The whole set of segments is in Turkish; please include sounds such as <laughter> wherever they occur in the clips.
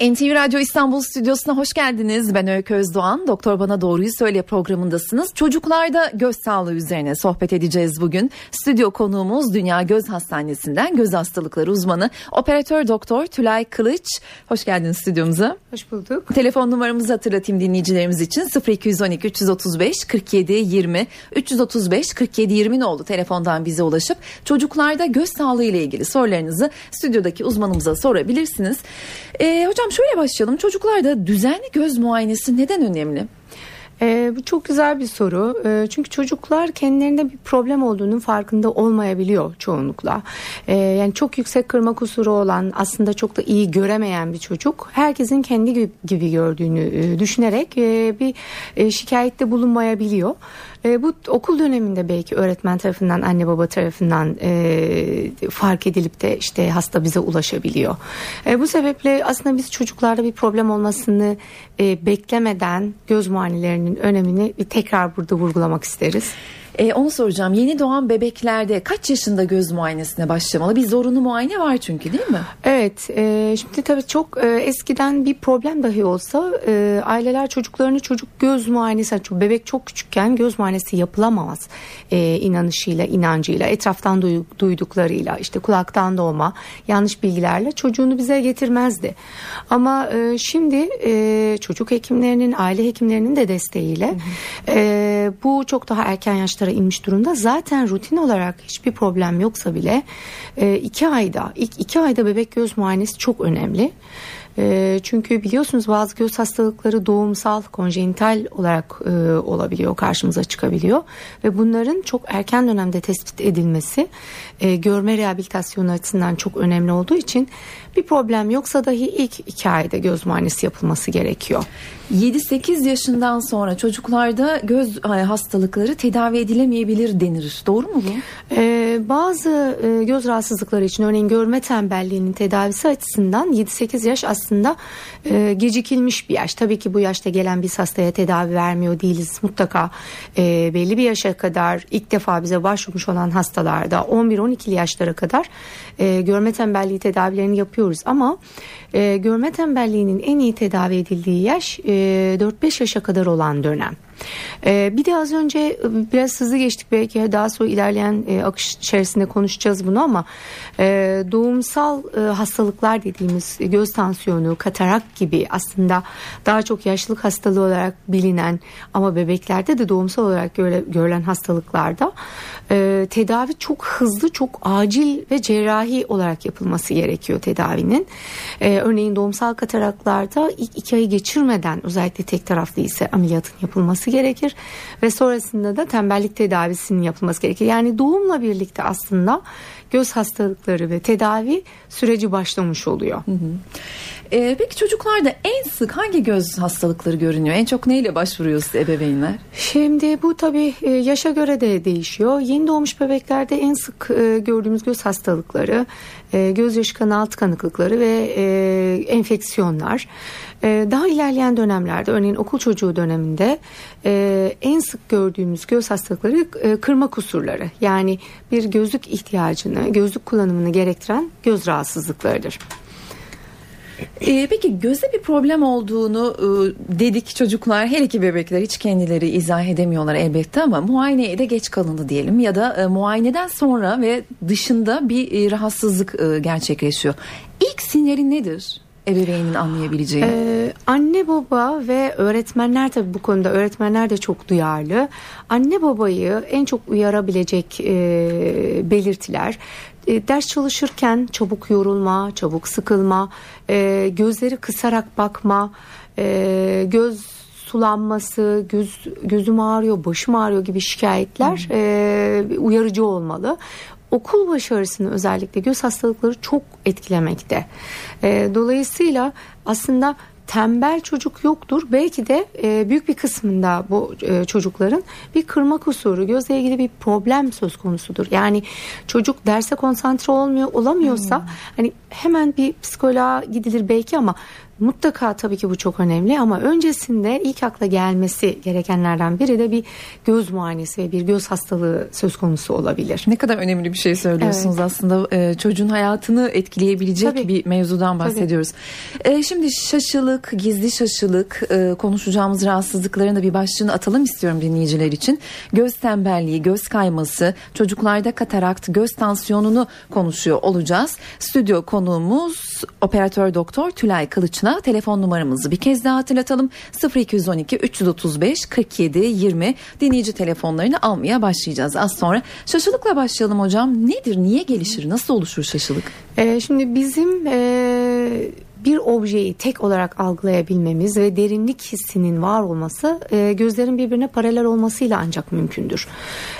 NTV Radyo İstanbul Stüdyosu'na hoş geldiniz. Ben Öykü Özdoğan. Doktor Bana Doğruyu Söyle programındasınız. Çocuklarda göz sağlığı üzerine sohbet edeceğiz bugün. Stüdyo konuğumuz Dünya Göz Hastanesi'nden göz hastalıkları uzmanı operatör doktor Tülay Kılıç. Hoş geldiniz stüdyomuza. Hoş bulduk. Telefon numaramızı hatırlatayım dinleyicilerimiz için 0212 335 47 20 335 47 20 oldu telefondan bize ulaşıp çocuklarda göz sağlığı ile ilgili sorularınızı stüdyodaki uzmanımıza sorabilirsiniz. Ee, hocam şöyle başlayalım. Çocuklarda düzenli göz muayenesi neden önemli? Ee, bu çok güzel bir soru. Ee, çünkü çocuklar kendilerinde bir problem olduğunun farkında olmayabiliyor çoğunlukla. Ee, yani çok yüksek kırma kusuru olan aslında çok da iyi göremeyen bir çocuk herkesin kendi gibi gördüğünü e, düşünerek e, bir e, şikayette bulunmayabiliyor. E, bu okul döneminde belki öğretmen tarafından, anne baba tarafından e, fark edilip de işte hasta bize ulaşabiliyor. E, bu sebeple aslında biz çocuklarda bir problem olmasını e, beklemeden göz muayenelerinin önemini tekrar burada vurgulamak isteriz. E, onu soracağım. Yeni doğan bebeklerde kaç yaşında göz muayenesine başlamalı? Bir zorunlu muayene var çünkü değil mi? Evet. E, şimdi tabii çok e, eskiden bir problem dahi olsa e, aileler çocuklarını çocuk göz muayenesi, çünkü bebek çok küçükken göz muayenesi yapılamaz e, inanışıyla, inancıyla, etraftan duyduklarıyla, işte kulaktan doğma yanlış bilgilerle çocuğunu bize getirmezdi. Ama e, şimdi e, çocuk hekimlerinin, aile hekimlerinin de desteğiyle hı hı. E, bu çok daha erken yaşta yaşlara inmiş durumda. Zaten rutin olarak hiçbir problem yoksa bile e, iki ayda ilk iki ayda bebek göz muayenesi çok önemli. E, çünkü biliyorsunuz bazı göz hastalıkları doğumsal, konjenital olarak e, olabiliyor, karşımıza çıkabiliyor. Ve bunların çok erken dönemde tespit edilmesi e, görme rehabilitasyonu açısından çok önemli olduğu için bir problem yoksa dahi ilk iki ayda göz muayenesi yapılması gerekiyor. 7-8 yaşından sonra çocuklarda göz hastalıkları tedavi edilemeyebilir denir. Doğru mu bu? Ee, bazı e, göz rahatsızlıkları için örneğin görme tembelliğinin tedavisi açısından 7-8 yaş aslında e, gecikilmiş bir yaş. Tabii ki bu yaşta gelen biz hastaya tedavi vermiyor değiliz. Mutlaka e, belli bir yaşa kadar ilk defa bize başvurmuş olan hastalarda 11-12 yaşlara kadar e, görme tembelliği tedavilerini yapıyoruz. Ama e, görme tembelliğinin en iyi tedavi edildiği yaş e, 4-5 yaşa kadar olan dönem. Ee, bir de az önce e, biraz hızlı geçtik belki daha sonra ilerleyen e, akış içerisinde konuşacağız bunu ama e, doğumsal e, hastalıklar dediğimiz göz tansiyonu, katarak gibi aslında daha çok yaşlılık hastalığı olarak bilinen ama bebeklerde de doğumsal olarak göre, görülen hastalıklarda e, tedavi çok hızlı, çok acil ve cerrahi olarak yapılması gerekiyor tedavinin. E, örneğin doğumsal kataraklarda ilk iki ayı geçirmeden özellikle tek taraflı ise ameliyatın yapılması gerekir ve sonrasında da tembellik tedavisinin yapılması gerekir. Yani doğumla birlikte aslında göz hastalıkları ve tedavi süreci başlamış oluyor. Hı hı. Ee, peki çocuklarda en sık hangi göz hastalıkları görünüyor? En çok neyle başvuruyoruz ebeveynler? Şimdi bu tabii e, yaşa göre de değişiyor. Yeni doğmuş bebeklerde en sık e, gördüğümüz göz hastalıkları, e, göz yaşı kanı alt kanıklıkları ve enfeksiyonlar. Daha ilerleyen dönemlerde örneğin okul çocuğu döneminde en sık gördüğümüz göz hastalıkları kırma kusurları. Yani bir gözlük ihtiyacını, gözlük kullanımını gerektiren göz rahatsızlıklarıdır. Ee, peki gözde bir problem olduğunu e, dedik çocuklar her iki bebekler hiç kendileri izah edemiyorlar elbette ama muayeneye de geç kalındı diyelim ya da e, muayeneden sonra ve dışında bir e, rahatsızlık e, gerçekleşiyor. İlk sinyali nedir? Ebeveynin anlayabileceği? Ee, anne baba ve öğretmenler tabii bu konuda öğretmenler de çok duyarlı. Anne babayı en çok uyarabilecek e, belirtiler e, ders çalışırken çabuk yorulma, çabuk sıkılma, e, gözleri kısarak bakma, e, göz sulanması, göz gözüm ağrıyor, başım ağrıyor gibi şikayetler e, uyarıcı olmalı. Okul başarısını özellikle göz hastalıkları çok etkilemekte. E, dolayısıyla aslında tembel çocuk yoktur. Belki de e, büyük bir kısmında bu e, çocukların bir kırma kusuru, gözle ilgili bir problem söz konusudur. Yani çocuk derse konsantre olmuyor, olamıyorsa hmm. hani hemen bir psikoloğa gidilir belki ama Mutlaka tabii ki bu çok önemli ama öncesinde ilk akla gelmesi gerekenlerden biri de bir göz muayenesi ve bir göz hastalığı söz konusu olabilir. Ne kadar önemli bir şey söylüyorsunuz evet. aslında e, çocuğun hayatını etkileyebilecek tabii. bir mevzudan bahsediyoruz. E, şimdi şaşılık, gizli şaşılık e, konuşacağımız rahatsızlıkların da bir başlığını atalım istiyorum dinleyiciler için. Göz tembelliği, göz kayması, çocuklarda katarakt, göz tansiyonunu konuşuyor olacağız. Stüdyo konuğumuz operatör doktor Tülay Kılıçlı konusuna telefon numaramızı bir kez daha hatırlatalım. 0212 335 47 20 dinleyici telefonlarını almaya başlayacağız. Az sonra şaşılıkla başlayalım hocam. Nedir? Niye gelişir? Nasıl oluşur şaşılık? Ee, şimdi bizim e, bir objeyi tek olarak algılayabilmemiz ve derinlik hissinin var olması e, gözlerin birbirine paralel olmasıyla ancak mümkündür.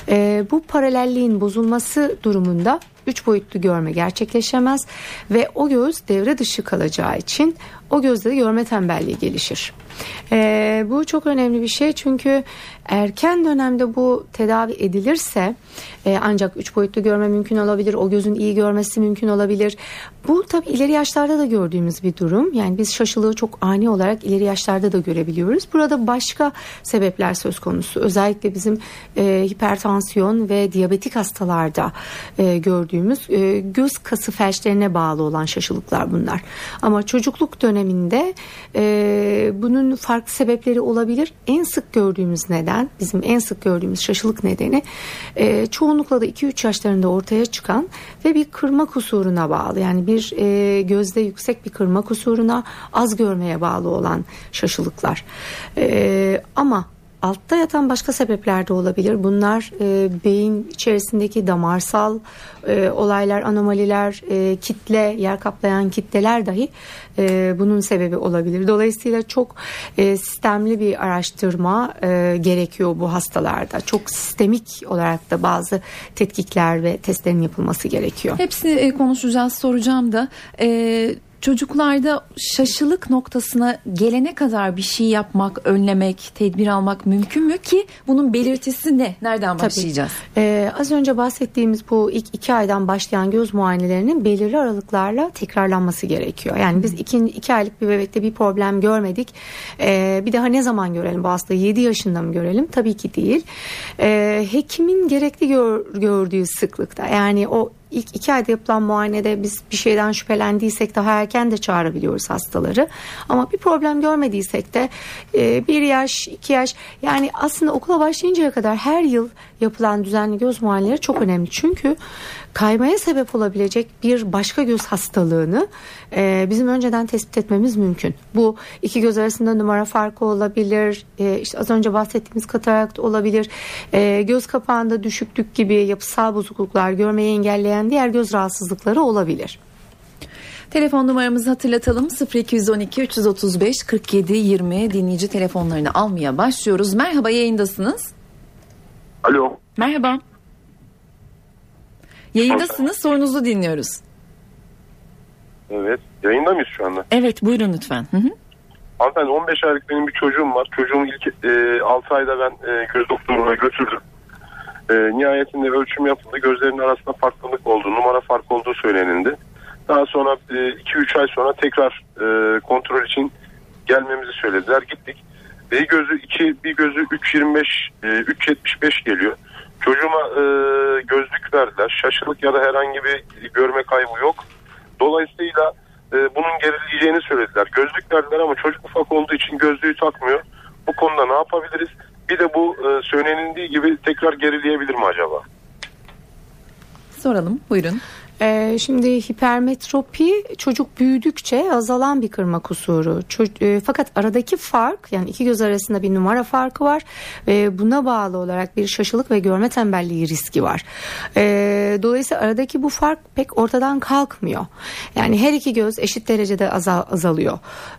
E, bu paralelliğin bozulması durumunda üç boyutlu görme gerçekleşemez ve o göz devre dışı kalacağı için o gözde de görme tembelliği gelişir. E, bu çok önemli bir şey çünkü erken dönemde bu tedavi edilirse e, ancak üç boyutlu görme mümkün olabilir. O gözün iyi görmesi mümkün olabilir. Bu tabii ileri yaşlarda da gördüğümüz bir durum. Yani biz şaşılığı çok ani olarak ileri yaşlarda da görebiliyoruz. Burada başka sebepler söz konusu. Özellikle bizim e, hipertansiyon ve diyabetik hastalarda e, gördüğümüz e, göz kası felçlerine bağlı olan şaşılıklar bunlar. Ama çocukluk döneminde e, bunun farklı sebepleri olabilir. En sık gördüğümüz neden, bizim en sık gördüğümüz şaşılık nedeni e, çoğunlukla da 2-3 yaşlarında ortaya çıkan ve bir kırma kusuruna bağlı. Yani bir e, gözde yüksek bir kırma kusuruna az görmeye bağlı olan şaşılıklar. E, ama altta yatan başka sebepler de olabilir. Bunlar e, beyin içerisindeki damarsal e, olaylar, anomaliler, e, kitle, yer kaplayan kitleler dahi e, bunun sebebi olabilir. Dolayısıyla çok e, sistemli bir araştırma e, gerekiyor bu hastalarda. Çok sistemik olarak da bazı tetkikler ve testlerin yapılması gerekiyor. Hepsini e, konuşacağız, soracağım da. E, çocuklarda şaşılık noktasına gelene kadar bir şey yapmak, önlemek, tedbir almak mümkün mü ki bunun belirtisi ne? Nereden başlayacağız? Ee, az önce bahsettiğimiz bu ilk iki aydan başlayan göz muayenelerinin belirli aralıklarla tekrarlanması gerekiyor. Yani biz iki, iki aylık bir bebekte bir problem görmedik. Ee, bir daha ne zaman görelim bu hastayı? 7 yaşında mı görelim? Tabii ki değil. Ee, hekimin gerekli gör, gördüğü sıklıkta yani o ilk iki ayda yapılan muayenede biz bir şeyden şüphelendiysek daha erken de çağırabiliyoruz hastaları. Ama bir problem görmediysek de e, bir yaş, iki yaş yani aslında okula başlayıncaya kadar her yıl yapılan düzenli göz muayeneleri çok önemli. Çünkü kaymaya sebep olabilecek bir başka göz hastalığını e, bizim önceden tespit etmemiz mümkün. Bu iki göz arasında numara farkı olabilir, e, işte az önce bahsettiğimiz katarakt olabilir, göz kapağında düşüklük gibi yapısal bozukluklar görmeyi engelleyen diğer göz rahatsızlıkları olabilir. Telefon numaramızı hatırlatalım 0212 335 47 20 dinleyici telefonlarını almaya başlıyoruz. Merhaba yayındasınız. Alo. Merhaba. Yayındasınız sorunuzu dinliyoruz. Evet yayında mıyız şu anda? Evet buyurun lütfen. Hı hı. Hanımefendi 15 aylık benim bir çocuğum var. Çocuğum ilk e, 6 ayda ben e, göz doktoruna götürdüm. E, nihayetinde ölçüm yapıldı. Gözlerinin arasında farklılık olduğu, numara farkı olduğu söylenildi. Daha sonra 2-3 e, ay sonra tekrar e, kontrol için gelmemizi söylediler. Gittik. Bir gözü 2, bir gözü 3.25, e, 3.75 geliyor. Çocuğuma e, gözlük verdiler. Şaşılık ya da herhangi bir görme kaybı yok. Dolayısıyla e, bunun gerileyeceğini söylediler. Gözlük verdiler ama çocuk ufak olduğu için gözlüğü takmıyor. Bu konuda ne yapabiliriz? Bir de bu e, söylenildiği gibi tekrar gerileyebilir mi acaba? Soralım buyurun. Ee, şimdi hipermetropi çocuk büyüdükçe azalan bir kırma kusuru. Ço- e, fakat aradaki fark yani iki göz arasında bir numara farkı var. E, buna bağlı olarak bir şaşılık ve görme tembelliği riski var. E, dolayısıyla aradaki bu fark pek ortadan kalkmıyor. Yani her iki göz eşit derecede azal- azalıyor.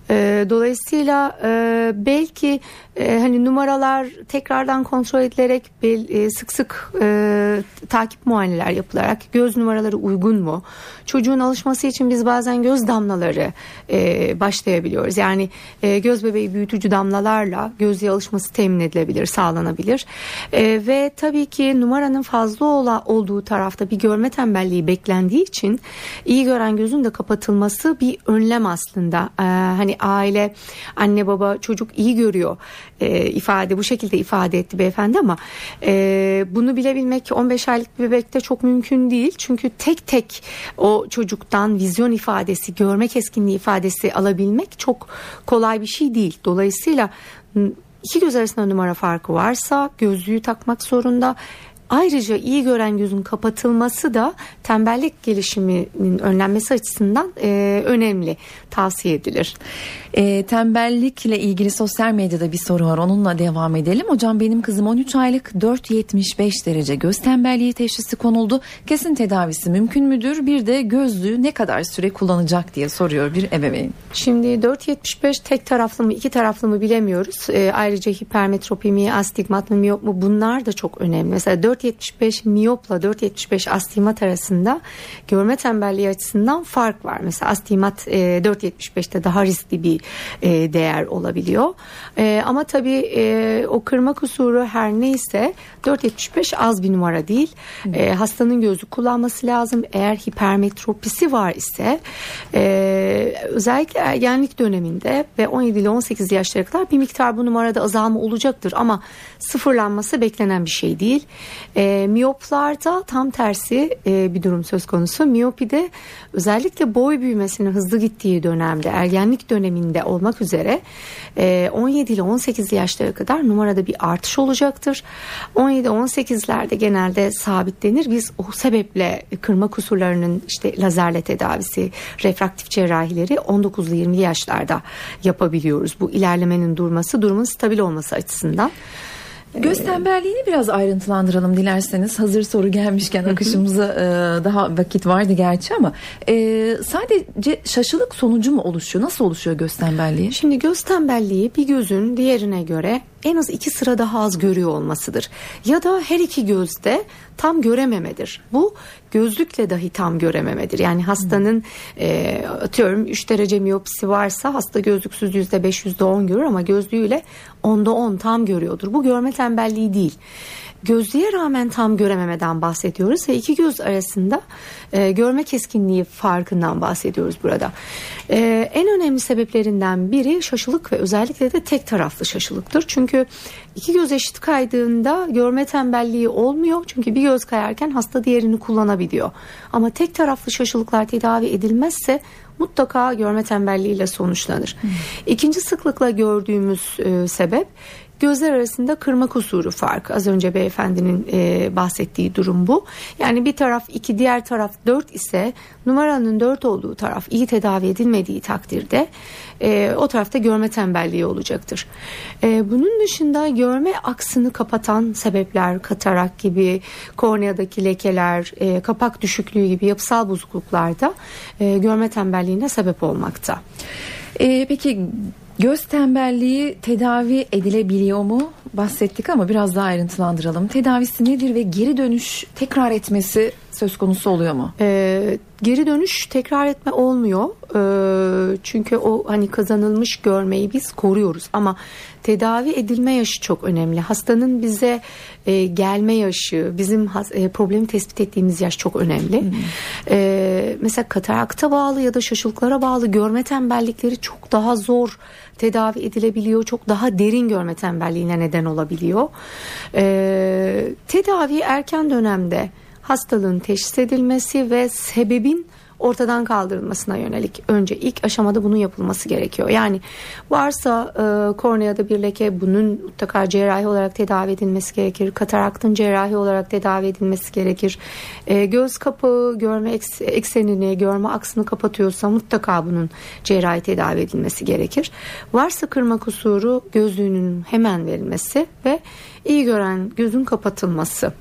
E, dolayısıyla e, belki e, hani numaralar tekrardan kontrol edilerek bel, e, sık sık e, takip muayeneler yapılarak göz numaraları uygun uygun mu? Çocuğun alışması için biz bazen göz damlaları e, başlayabiliyoruz. Yani e, göz bebeği büyütücü damlalarla gözlüğe alışması temin edilebilir, sağlanabilir. E, ve tabii ki numaranın fazla ola, olduğu tarafta bir görme tembelliği beklendiği için iyi gören gözün de kapatılması bir önlem aslında. E, hani aile, anne baba çocuk iyi görüyor e, ifade bu şekilde ifade etti beyefendi ama e, bunu bilebilmek 15 aylık bir bebekte çok mümkün değil. Çünkü tek tek o çocuktan vizyon ifadesi, görme keskinliği ifadesi alabilmek çok kolay bir şey değil. Dolayısıyla iki göz arasında numara farkı varsa gözlüğü takmak zorunda Ayrıca iyi gören gözün kapatılması da tembellik gelişiminin önlenmesi açısından e, önemli tavsiye edilir. E, tembellikle ilgili sosyal medyada bir soru var onunla devam edelim. Hocam benim kızım 13 aylık 4.75 derece göz tembelliği teşhisi konuldu. Kesin tedavisi mümkün müdür? Bir de gözlüğü ne kadar süre kullanacak diye soruyor bir ebeveyn. Şimdi 4.75 tek taraflı mı iki taraflı mı bilemiyoruz. E, ayrıca hipermetropi mi, astigmat mı, miyop mu bunlar da çok önemli. Mesela 4.75 miyopla 4.75 astigmat arasında görme tembelliği açısından fark var. Mesela astigmat e, 4.75'te daha riskli bir e, değer olabiliyor. E, ama tabii e, o kırma kusuru her neyse 4.75 az bir numara değil. E, hastanın gözü kullanması lazım. Eğer hipermetropisi var ise e, özellikle ergenlik döneminde ve 17 ile 18 yaşlara kadar bir miktar bu numarada azalma olacaktır. Ama sıfırlanması beklenen bir şey değil. E, miyoplarda tam tersi e, bir durum söz konusu. Miyopide özellikle boy büyümesinin hızlı gittiği dönemde ergenlik döneminde olmak üzere e, 17 ile 18 yaşlara kadar numarada bir artış olacaktır. 17-18'lerde genelde sabitlenir. Biz o sebeple kırma kusurlarının işte lazerle tedavisi, refraktif cerrahileri 19 ile 20 yaşlarda yapabiliyoruz. Bu ilerlemenin durması, durumun stabil olması açısından. Göz tembelliğini biraz ayrıntılandıralım dilerseniz. Hazır soru gelmişken akışımıza e, daha vakit vardı gerçi ama e, sadece şaşılık sonucu mu oluşuyor? Nasıl oluşuyor göz tembelliği? Şimdi göz tembelliği bir gözün diğerine göre en az iki sıra daha az görüyor olmasıdır. Ya da her iki gözde tam görememedir. Bu gözlükle dahi tam görememedir. Yani hastanın e, atıyorum 3 derece miyopisi varsa hasta gözlüksüz yüzde beş yüzde on görür ama gözlüğüyle onda on tam görüyordur. Bu görme tembelliği değil gözlüğe rağmen tam görememeden bahsediyoruz ve iki göz arasında e, görme keskinliği farkından bahsediyoruz burada. E, en önemli sebeplerinden biri şaşılık ve özellikle de tek taraflı şaşılıktır. Çünkü iki göz eşit kaydığında görme tembelliği olmuyor. Çünkü bir göz kayarken hasta diğerini kullanabiliyor. Ama tek taraflı şaşılıklar tedavi edilmezse mutlaka görme tembelliğiyle sonuçlanır. Hmm. İkinci sıklıkla gördüğümüz e, sebep gözler arasında kırma kusuru fark. Az önce beyefendinin e, bahsettiği durum bu. Yani bir taraf iki diğer taraf dört ise numaranın dört olduğu taraf iyi tedavi edilmediği takdirde e, o tarafta görme tembelliği olacaktır. E, bunun dışında görme aksını kapatan sebepler katarak gibi korneadaki lekeler e, kapak düşüklüğü gibi yapısal bozukluklarda e, görme tembelliğine sebep olmakta. E, peki Göz tembelliği tedavi edilebiliyor mu? Bahsettik ama biraz daha ayrıntılandıralım. Tedavisi nedir ve geri dönüş tekrar etmesi söz konusu oluyor mu? Ee, geri dönüş tekrar etme olmuyor. Ee, çünkü o hani kazanılmış görmeyi biz koruyoruz ama tedavi edilme yaşı çok önemli. Hastanın bize e, gelme yaşı, bizim has, e, problemi tespit ettiğimiz yaş çok önemli. Hmm. E, mesela katarakta bağlı ya da şaşılıklara bağlı görme tembellikleri çok daha zor tedavi edilebiliyor. Çok daha derin görme tembelliğine neden olabiliyor. E, tedavi erken dönemde hastalığın teşhis edilmesi ve sebebin ortadan kaldırılmasına yönelik önce ilk aşamada bunun yapılması gerekiyor. Yani varsa e, korneada bir leke bunun mutlaka cerrahi olarak tedavi edilmesi gerekir. Kataraktın cerrahi olarak tedavi edilmesi gerekir. E, göz kapağı görme eksenini, görme aksını kapatıyorsa mutlaka bunun cerrahi tedavi edilmesi gerekir. Varsa kırma kusuru gözlüğünün hemen verilmesi ve iyi gören gözün kapatılması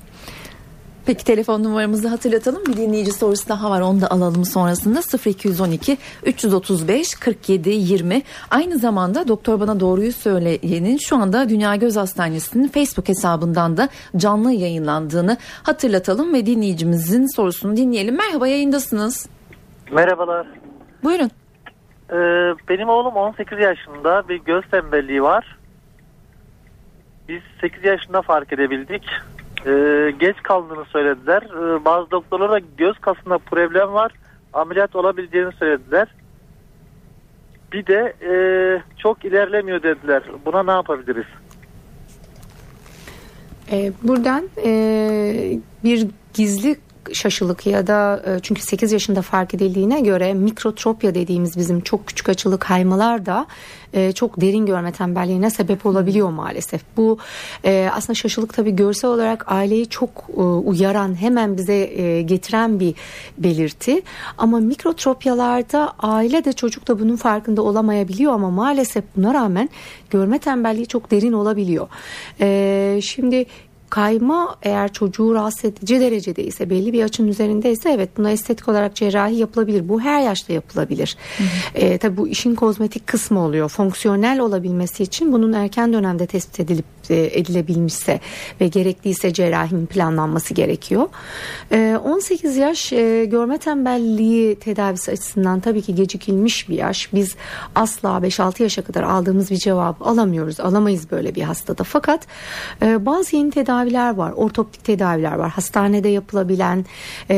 Peki telefon numaramızı hatırlatalım. Bir dinleyici sorusu daha var. Onu da alalım sonrasında. 0212 335 47 20. Aynı zamanda Doktor Bana Doğruyu Söyleyen'in şu anda Dünya Göz Hastanesi'nin Facebook hesabından da canlı yayınlandığını hatırlatalım ve dinleyicimizin sorusunu dinleyelim. Merhaba yayındasınız. Merhabalar. Buyurun. Ee, benim oğlum 18 yaşında bir göz tembelliği var. Biz 8 yaşında fark edebildik. Ee, geç kaldığını söylediler. Ee, bazı doktorlar da göz kasında problem var. Ameliyat olabileceğini söylediler. Bir de e, çok ilerlemiyor dediler. Buna ne yapabiliriz? Ee, buradan e, bir gizli şaşılık ya da e, çünkü 8 yaşında fark edildiğine göre mikrotropya dediğimiz bizim çok küçük açılı kaymalar da e, çok derin görme tembelliğine sebep olabiliyor maalesef. Bu e, aslında şaşılık tabii görsel olarak aileyi çok uyaran hemen bize getiren bir belirti. Ama mikrotropyalarda aile de çocuk da bunun farkında olamayabiliyor ama maalesef buna rağmen görme tembelliği çok derin olabiliyor. Şimdi kayma eğer çocuğu rahatsız edici derecedeyse belli bir açının üzerindeyse evet buna estetik olarak cerrahi yapılabilir. Bu her yaşta yapılabilir. Hı E, tabii bu işin kozmetik kısmı oluyor. Fonksiyonel olabilmesi için bunun erken dönemde tespit edilip edilebilmişse ve gerekliyse cerrahinin planlanması gerekiyor. E, 18 yaş e, görme tembelliği tedavisi açısından tabii ki gecikilmiş bir yaş. Biz asla 5-6 yaşa kadar aldığımız bir cevap alamıyoruz. Alamayız böyle bir hastada. Fakat e, bazı yeni tedaviler var. Ortoptik tedaviler var. Hastanede yapılabilen e,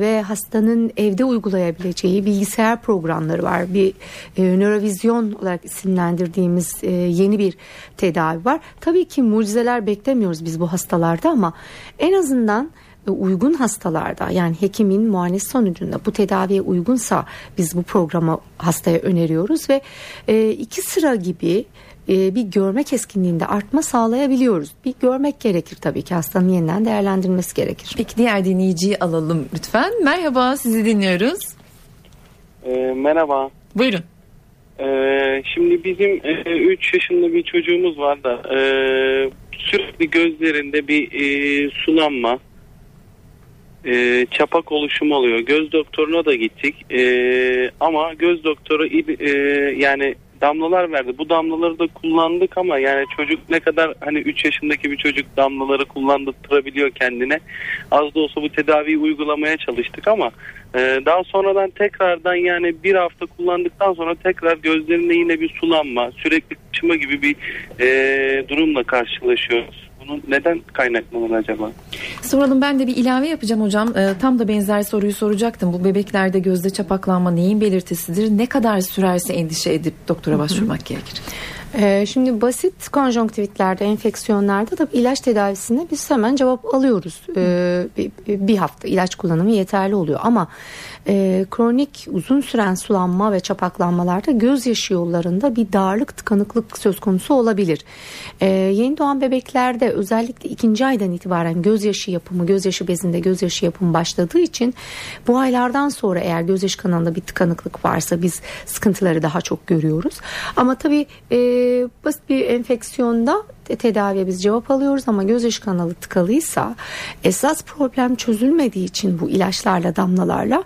ve hastanın evde uygulayabileceği bilgisayar programları var. Bir e, nörovizyon olarak isimlendirdiğimiz e, yeni bir tedavi var. Tabii ki mucizeler beklemiyoruz biz bu hastalarda ama en azından e, uygun hastalarda yani hekimin muayenesi sonucunda bu tedaviye uygunsa biz bu programı hastaya öneriyoruz ve e, iki sıra gibi e, bir görme keskinliğinde artma sağlayabiliyoruz. Bir görmek gerekir tabii ki hastanın yeniden değerlendirilmesi gerekir. Peki diğer dinleyiciyi alalım lütfen. Merhaba sizi dinliyoruz. E, merhaba. Buyurun. Ee, şimdi bizim 3 e, yaşında bir çocuğumuz var da e, sürekli gözlerinde bir e, sulanma, e, çapak oluşumu oluyor. Göz doktoruna da gittik e, ama göz doktoru e, yani damlalar verdi. Bu damlaları da kullandık ama yani çocuk ne kadar hani 3 yaşındaki bir çocuk damlaları kullandırabiliyor kendine. Az da olsa bu tedaviyi uygulamaya çalıştık ama e, daha sonradan tekrardan yani bir hafta kullandıktan sonra tekrar gözlerinde yine bir sulanma, sürekli çıma gibi bir e, durumla karşılaşıyoruz. Bunun neden kaynaklanır acaba? Soralım ben de bir ilave yapacağım hocam. Ee, tam da benzer soruyu soracaktım. Bu bebeklerde gözde çapaklanma neyin belirtisidir? Ne kadar sürerse endişe edip doktora başvurmak gerekir? Ee, şimdi basit konjonktivitlerde, enfeksiyonlarda da ilaç tedavisinde biz hemen cevap alıyoruz. Ee, bir hafta ilaç kullanımı yeterli oluyor ama e, kronik uzun süren sulanma ve çapaklanmalarda gözyaşı yollarında bir darlık tıkanıklık söz konusu olabilir. E, yeni doğan bebeklerde özellikle ikinci aydan itibaren gözyaşı yapımı, gözyaşı bezinde gözyaşı yapımı başladığı için bu aylardan sonra eğer gözyaşı kanalında bir tıkanıklık varsa biz sıkıntıları daha çok görüyoruz. Ama tabii e, basit bir enfeksiyonda tedaviye biz cevap alıyoruz ama gözyaşı kanalı tıkalıysa esas problem çözülmediği için bu ilaçlarla damlalarla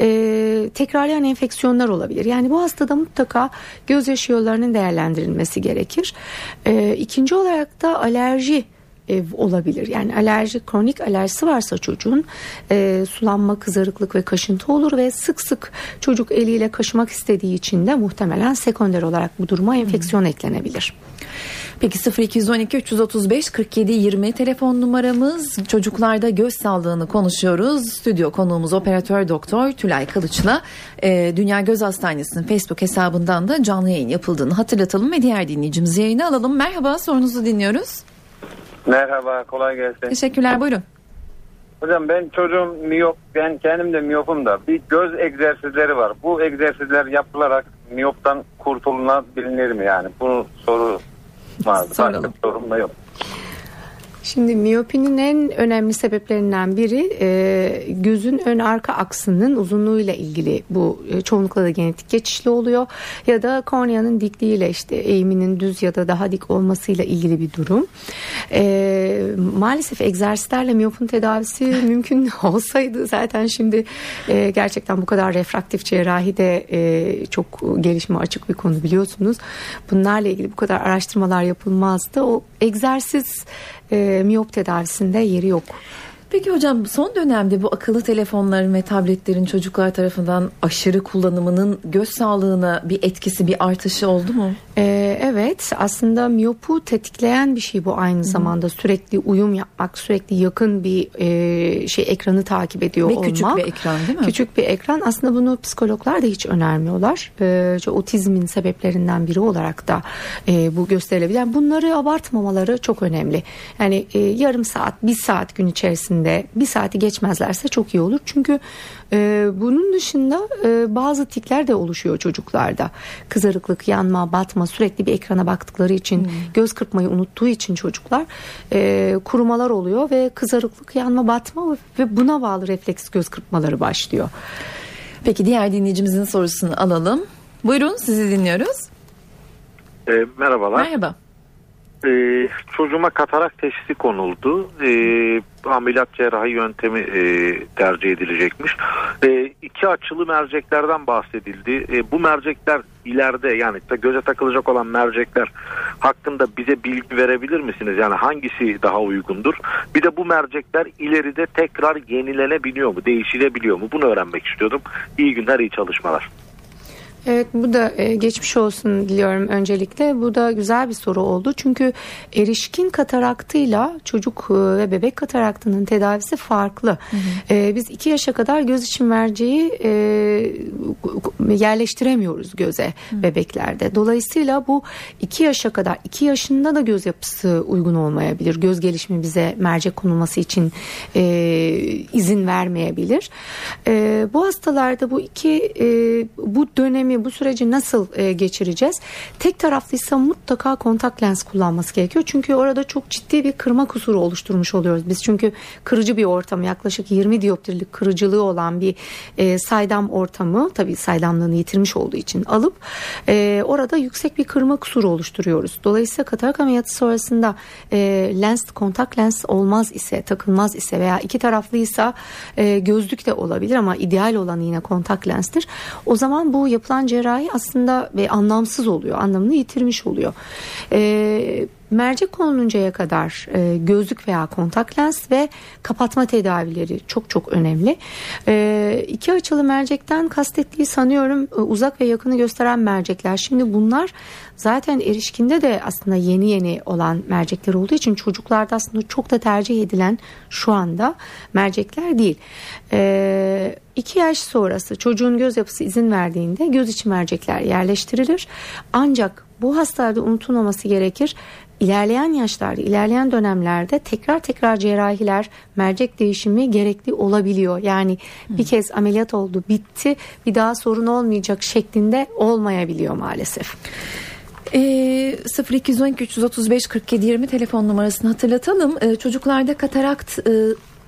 e, tekrarlayan enfeksiyonlar olabilir. Yani bu hastada mutlaka gözyaşı yollarının değerlendirilmesi gerekir. E, ikinci olarak da alerji e, olabilir. Yani alerji, kronik alerjisi varsa çocuğun e, sulanma, kızarıklık ve kaşıntı olur ve sık sık çocuk eliyle kaşımak istediği için de muhtemelen sekonder olarak bu duruma enfeksiyon hmm. eklenebilir. Peki 0212 335 47 20 telefon numaramız. Çocuklarda göz sağlığını konuşuyoruz. Stüdyo konuğumuz operatör doktor Tülay Kılıç'la e, Dünya Göz Hastanesi'nin Facebook hesabından da canlı yayın yapıldığını hatırlatalım ve diğer dinleyicimizi yayına alalım. Merhaba sorunuzu dinliyoruz. Merhaba kolay gelsin. Teşekkürler buyurun. Hocam ben çocuğum miyop, ben kendim de miyopum da bir göz egzersizleri var. Bu egzersizler yapılarak miyoptan kurtulunabilir mi yani? Bunu soru vardı. Soralım. Başka sorum da yok. Şimdi miyopinin en önemli sebeplerinden biri e, gözün ön arka aksının uzunluğuyla ilgili bu e, çoğunlukla da genetik geçişli oluyor ya da korneanın dikliğiyle işte eğiminin düz ya da daha dik olmasıyla ilgili bir durum. E, maalesef egzersizlerle miyopun tedavisi <laughs> mümkün olsaydı zaten şimdi e, gerçekten bu kadar refraktif cerrahi de e, çok gelişme açık bir konu biliyorsunuz. Bunlarla ilgili bu kadar araştırmalar yapılmazdı. O egzersiz e, miyop tedavisinde yeri yok. Peki hocam son dönemde bu akıllı telefonların ve tabletlerin çocuklar tarafından aşırı kullanımının göz sağlığına bir etkisi bir artışı oldu mu? Ee, evet aslında miyopu tetikleyen bir şey bu aynı zamanda sürekli uyum yapmak sürekli yakın bir e, şey ekranı takip ediyor Ve olmak. küçük bir ekran değil mi? Küçük bir ekran aslında bunu psikologlar da hiç önermiyorlar. İşte otizmin sebeplerinden biri olarak da e, bu gösterilebilir. Yani bunları abartmamaları çok önemli. Yani e, yarım saat bir saat gün içerisinde bir saati geçmezlerse çok iyi olur. Çünkü e, bunun dışında e, bazı tikler de oluşuyor çocuklarda. Kızarıklık, yanma, batma sürekli bir ekrana baktıkları için göz kırpmayı unuttuğu için çocuklar e, kurumalar oluyor ve kızarıklık, yanma, batma ve buna bağlı refleks göz kırpmaları başlıyor. Peki diğer dinleyicimizin sorusunu alalım. Buyurun sizi dinliyoruz. E, merhabalar. Merhaba. E, çocuğuma katarak teşhisi konuldu. E, ameliyat cerrahi yöntemi e, tercih edilecekmiş. E, iki açılı merceklerden bahsedildi. E, bu mercekler ileride yani göze takılacak olan mercekler hakkında bize bilgi verebilir misiniz? Yani hangisi daha uygundur? Bir de bu mercekler ileride tekrar yenilenebiliyor mu? Değişilebiliyor mu? Bunu öğrenmek istiyordum. İyi günler, iyi çalışmalar. Evet bu da e, geçmiş olsun diliyorum öncelikle. Bu da güzel bir soru oldu. Çünkü erişkin kataraktıyla çocuk e, ve bebek kataraktının tedavisi farklı. E, biz 2 yaşa kadar göz için merceği e, yerleştiremiyoruz göze bebeklerde. Dolayısıyla bu 2 yaşa kadar 2 yaşında da göz yapısı uygun olmayabilir. Göz gelişimi bize mercek konulması için izin vermeyebilir. Bu hastalarda bu iki bu dönemi bu süreci nasıl e, geçireceğiz? Tek taraflıysa mutlaka kontak lens kullanması gerekiyor. Çünkü orada çok ciddi bir kırma kusuru oluşturmuş oluyoruz. Biz çünkü kırıcı bir ortam yaklaşık 20 dioptrilik kırıcılığı olan bir e, saydam ortamı tabii saydamlığını yitirmiş olduğu için alıp e, orada yüksek bir kırma kusuru oluşturuyoruz. Dolayısıyla katarak ameliyatı sonrasında e, lens kontak lens olmaz ise takılmaz ise veya iki taraflıysa e, gözlük de olabilir ama ideal olan yine kontak lenstir. O zaman bu yapılan cerrahi aslında ve anlamsız oluyor. Anlamını yitirmiş oluyor. E, mercek konuluncaya kadar e, gözlük veya kontak lens ve kapatma tedavileri çok çok önemli. E, iki açılı mercekten kastettiği sanıyorum e, uzak ve yakını gösteren mercekler. Şimdi bunlar zaten erişkinde de aslında yeni yeni olan mercekler olduğu için çocuklarda aslında çok da tercih edilen şu anda mercekler değil. E, iki yaş sonrası çocuğun göz yapısı izin verdiğinde göz içi mercekler yerleştirilir. Ancak bu hastalarda unutulmaması gerekir. İlerleyen yaşlarda, ilerleyen dönemlerde tekrar tekrar cerrahiler, mercek değişimi gerekli olabiliyor. Yani bir kez ameliyat oldu, bitti, bir daha sorun olmayacak şeklinde olmayabiliyor maalesef. E, 0212 335 47 20 telefon numarasını hatırlatalım. E, çocuklarda katarakt e,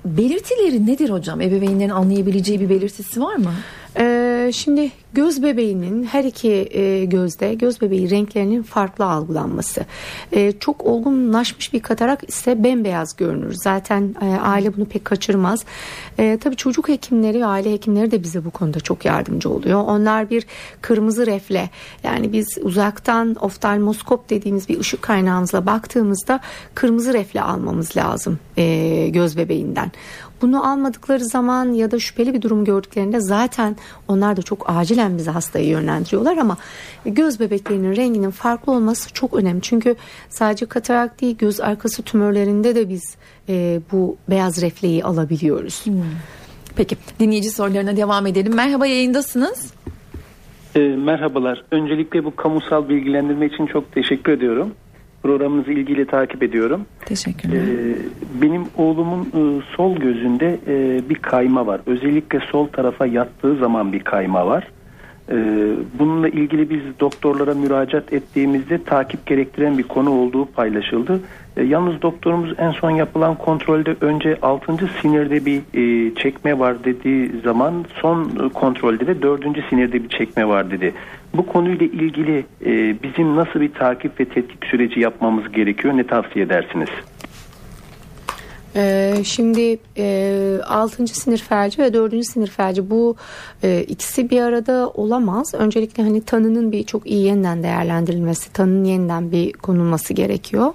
belirtileri nedir hocam? Ebeveynlerin anlayabileceği bir belirtisi var mı? Ee, şimdi göz bebeğinin her iki e, gözde göz bebeği renklerinin farklı algılanması. Ee, çok olgunlaşmış bir katarak ise bembeyaz görünür. Zaten e, aile bunu pek kaçırmaz. E, tabii çocuk hekimleri ve aile hekimleri de bize bu konuda çok yardımcı oluyor. Onlar bir kırmızı refle yani biz uzaktan oftalmoskop dediğimiz bir ışık kaynağımızla baktığımızda kırmızı refle almamız lazım e, göz bebeğinden. Bunu almadıkları zaman ya da şüpheli bir durum gördüklerinde zaten onlar da çok acilen bize hastayı yönlendiriyorlar ama göz bebeklerinin renginin farklı olması çok önemli. Çünkü sadece katarak değil göz arkası tümörlerinde de biz e, bu beyaz refleyi alabiliyoruz. Hmm. Peki dinleyici sorularına devam edelim. Merhaba yayındasınız. E, merhabalar. Öncelikle bu kamusal bilgilendirme için çok teşekkür ediyorum. Programınızı ilgili takip ediyorum. Teşekkürler. Ee, benim oğlumun e, sol gözünde e, bir kayma var. Özellikle sol tarafa yattığı zaman bir kayma var. E, bununla ilgili biz doktorlara müracaat ettiğimizde takip gerektiren bir konu olduğu paylaşıldı. E, yalnız doktorumuz en son yapılan kontrolde önce 6. sinirde bir e, çekme var dediği zaman son kontrolde de 4. sinirde bir çekme var dedi. Bu konuyla ilgili e, bizim nasıl bir takip ve tetkik süreci yapmamız gerekiyor ne tavsiye edersiniz? Ee, şimdi e, 6. sinir felci ve 4. sinir felci bu e, ikisi bir arada olamaz. Öncelikle hani tanının bir çok iyi yeniden değerlendirilmesi, tanının yeniden bir konulması gerekiyor.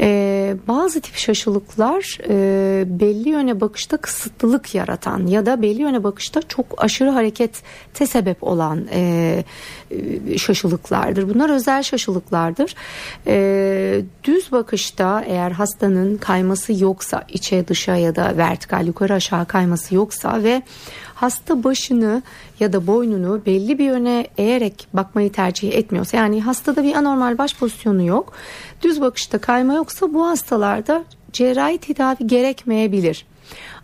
E, bazı tip şaşılıklar e, belli yöne bakışta kısıtlılık yaratan ya da belli yöne bakışta çok aşırı harekete sebep olan e, şaşılıklardır. Bunlar özel şaşılıklardır. Düz bakışta eğer hastanın kayması yoksa içe dışa ya da vertikal yukarı aşağı kayması yoksa ve hasta başını ya da boynunu belli bir yöne eğerek bakmayı tercih etmiyorsa yani hastada bir anormal baş pozisyonu yok düz bakışta kayma yoksa bu hastalarda cerrahi tedavi gerekmeyebilir.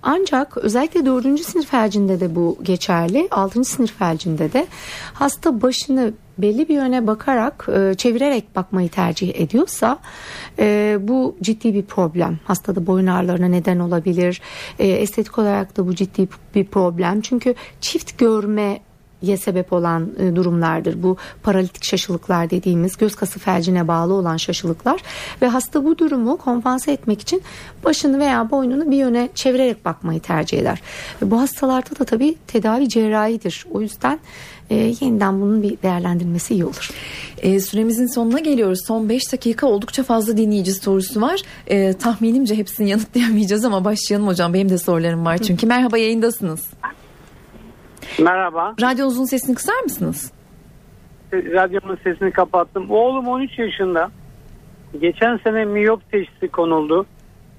Ancak özellikle dördüncü sinir felcinde de bu geçerli. Altıncı sinir felcinde de hasta başını belli bir yöne bakarak e, çevirerek bakmayı tercih ediyorsa e, bu ciddi bir problem. Hastada boyun ağrılarına neden olabilir. E, estetik olarak da bu ciddi bir problem. Çünkü çift görme ye sebep olan e, durumlardır. Bu paralitik şaşılıklar dediğimiz göz kası felcine bağlı olan şaşılıklar ve hasta bu durumu kompanse etmek için başını veya boynunu bir yöne çevirerek bakmayı tercih eder. Bu hastalarda da tabii tedavi cerrahidir. O yüzden e, yeniden bunun bir değerlendirilmesi iyi olur. E, süremizin sonuna geliyoruz. Son 5 dakika oldukça fazla dinleyici sorusu var. E, tahminimce hepsini yanıtlayamayacağız ama başlayalım hocam. Benim de sorularım var çünkü. Merhaba yayındasınız. Merhaba. Radyonuzun sesini kısar mısınız? Radyomun sesini kapattım. Oğlum 13 yaşında. Geçen sene miyop teşhisi konuldu.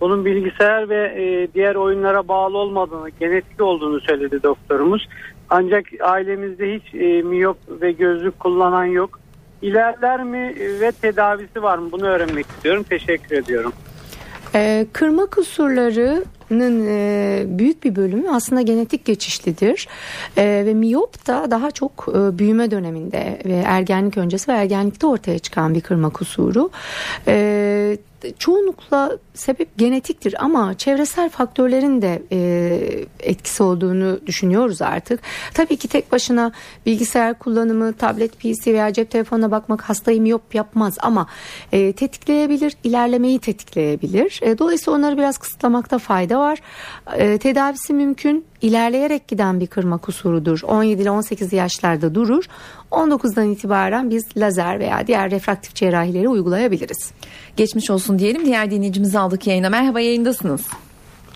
Bunun bilgisayar ve e, diğer oyunlara bağlı olmadığını, genetik olduğunu söyledi doktorumuz. Ancak ailemizde hiç e, miyop ve gözlük kullanan yok. İlerler mi ve tedavisi var mı? Bunu öğrenmek istiyorum. Teşekkür ediyorum. Ee, kırma kusurları e, büyük bir bölümü aslında genetik geçişlidir e, ve miyop da daha çok e, büyüme döneminde ve ergenlik öncesi ve ergenlikte ortaya çıkan bir kırma kusuru. E, çoğunlukla sebep genetiktir ama çevresel faktörlerin de e, etkisi olduğunu düşünüyoruz artık. Tabii ki tek başına bilgisayar kullanımı, tablet, PC veya cep telefonuna bakmak hastayı miyop yapmaz ama e, tetikleyebilir, ilerlemeyi tetikleyebilir. E, dolayısıyla onları biraz kısıtlamakta fayda var. E, tedavisi mümkün ilerleyerek giden bir kırma kusurudur. 17 ile 18 yaşlarda durur. 19'dan itibaren biz lazer veya diğer refraktif cerrahileri uygulayabiliriz. Geçmiş olsun diyelim. Diğer dinleyicimizi aldık yayına. Merhaba yayındasınız.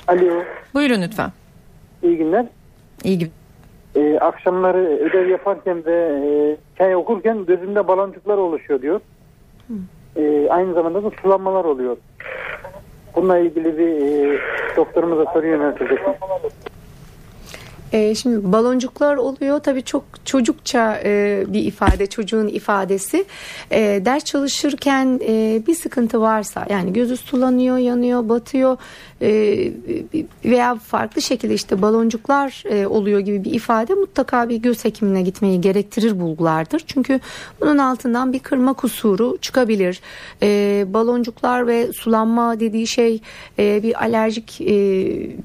Alo. Buyurun lütfen. İyi günler. İyi gün. Ee, akşamları ödev yaparken ve e, çay okurken gözümde baloncuklar oluşuyor diyor. Ee, aynı zamanda da sulanmalar oluyor. Bununla ilgili bir e, doktorumuza soru yöneltecektim. E, şimdi baloncuklar oluyor. Tabii çok çocukça e, bir ifade çocuğun ifadesi. E, ders çalışırken e, bir sıkıntı varsa yani gözü sulanıyor yanıyor batıyor e, veya farklı şekilde işte baloncuklar e, oluyor gibi bir ifade mutlaka bir göz hekimine gitmeyi gerektirir bulgulardır. Çünkü bunun altından bir kırma kusuru çıkabilir. E, baloncuklar ve sulanma dediği şey e, bir alerjik e,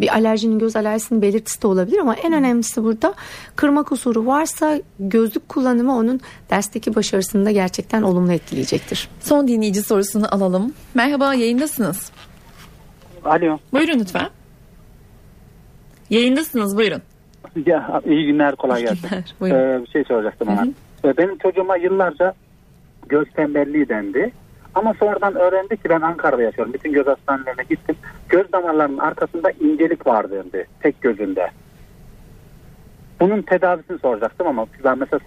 bir alerjinin göz alerjisinin belirtisi de olabilir ama en önemlisi burada kırma kusuru varsa gözlük kullanımı onun dersteki başarısını da gerçekten olumlu etkileyecektir. Son dinleyici sorusunu alalım. Merhaba yayındasınız. Alo. Buyurun lütfen. Yayındasınız buyurun. Ya, iyi günler kolay İyi gelsin. günler, buyurun. Ee, bir şey soracaktım ona. Ee, Benim çocuğuma yıllarca göz tembelliği dendi. Ama sonradan öğrendi ki ben Ankara'da yaşıyorum. Bütün göz hastanelerine gittim. Göz damarlarının arkasında incelik var dendi. Tek gözünde. Bunun tedavisini soracaktım ama ben mesela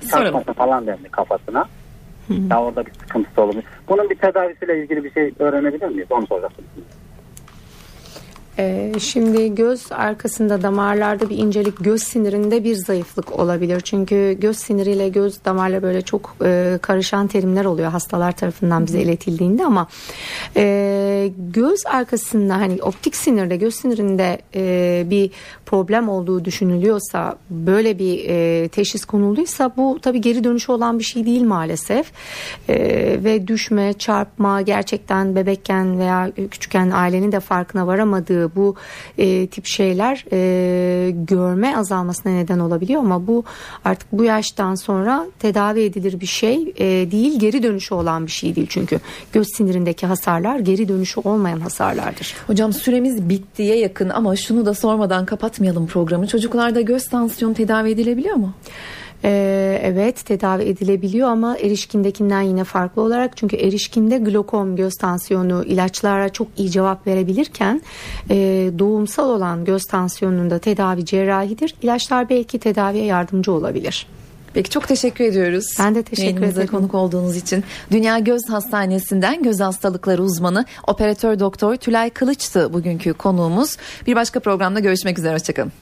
Soralım. çarpması falan dendi kafasına. Ya orada bir sıkıntısı olmuş. Bunun bir tedavisiyle ilgili bir şey öğrenebilir miyiz? Onu soracaktım. Ee, şimdi göz arkasında damarlarda bir incelik göz sinirinde bir zayıflık olabilir. Çünkü göz siniriyle göz damarla böyle çok e, karışan terimler oluyor hastalar tarafından bize iletildiğinde ama e, göz arkasında hani optik sinirde göz sinirinde e, bir problem olduğu düşünülüyorsa böyle bir e, teşhis konulduysa bu tabii geri dönüşü olan bir şey değil maalesef e, ve düşme çarpma gerçekten bebekken veya küçükken ailenin de farkına varamadığı bu e, tip şeyler e, görme azalmasına neden olabiliyor ama bu artık bu yaştan sonra tedavi edilir bir şey e, değil geri dönüşü olan bir şey değil çünkü göz sinirindeki hasarlar geri dönüşü olmayan hasarlardır. Hocam süremiz bittiye yakın ama şunu da sormadan kapatmayalım programı. Çocuklarda göz tansiyonu tedavi edilebiliyor mu? Ee, evet tedavi edilebiliyor ama erişkindekinden yine farklı olarak çünkü erişkinde glokom göz tansiyonu ilaçlara çok iyi cevap verebilirken e, doğumsal olan göz tansiyonunda tedavi cerrahidir. İlaçlar belki tedaviye yardımcı olabilir. Peki çok teşekkür ediyoruz. Ben de teşekkür Yayınımıza ederim. konuk olduğunuz için. Dünya Göz Hastanesi'nden göz hastalıkları uzmanı operatör doktor Tülay Kılıç'tı bugünkü konuğumuz. Bir başka programda görüşmek üzere. Hoşçakalın.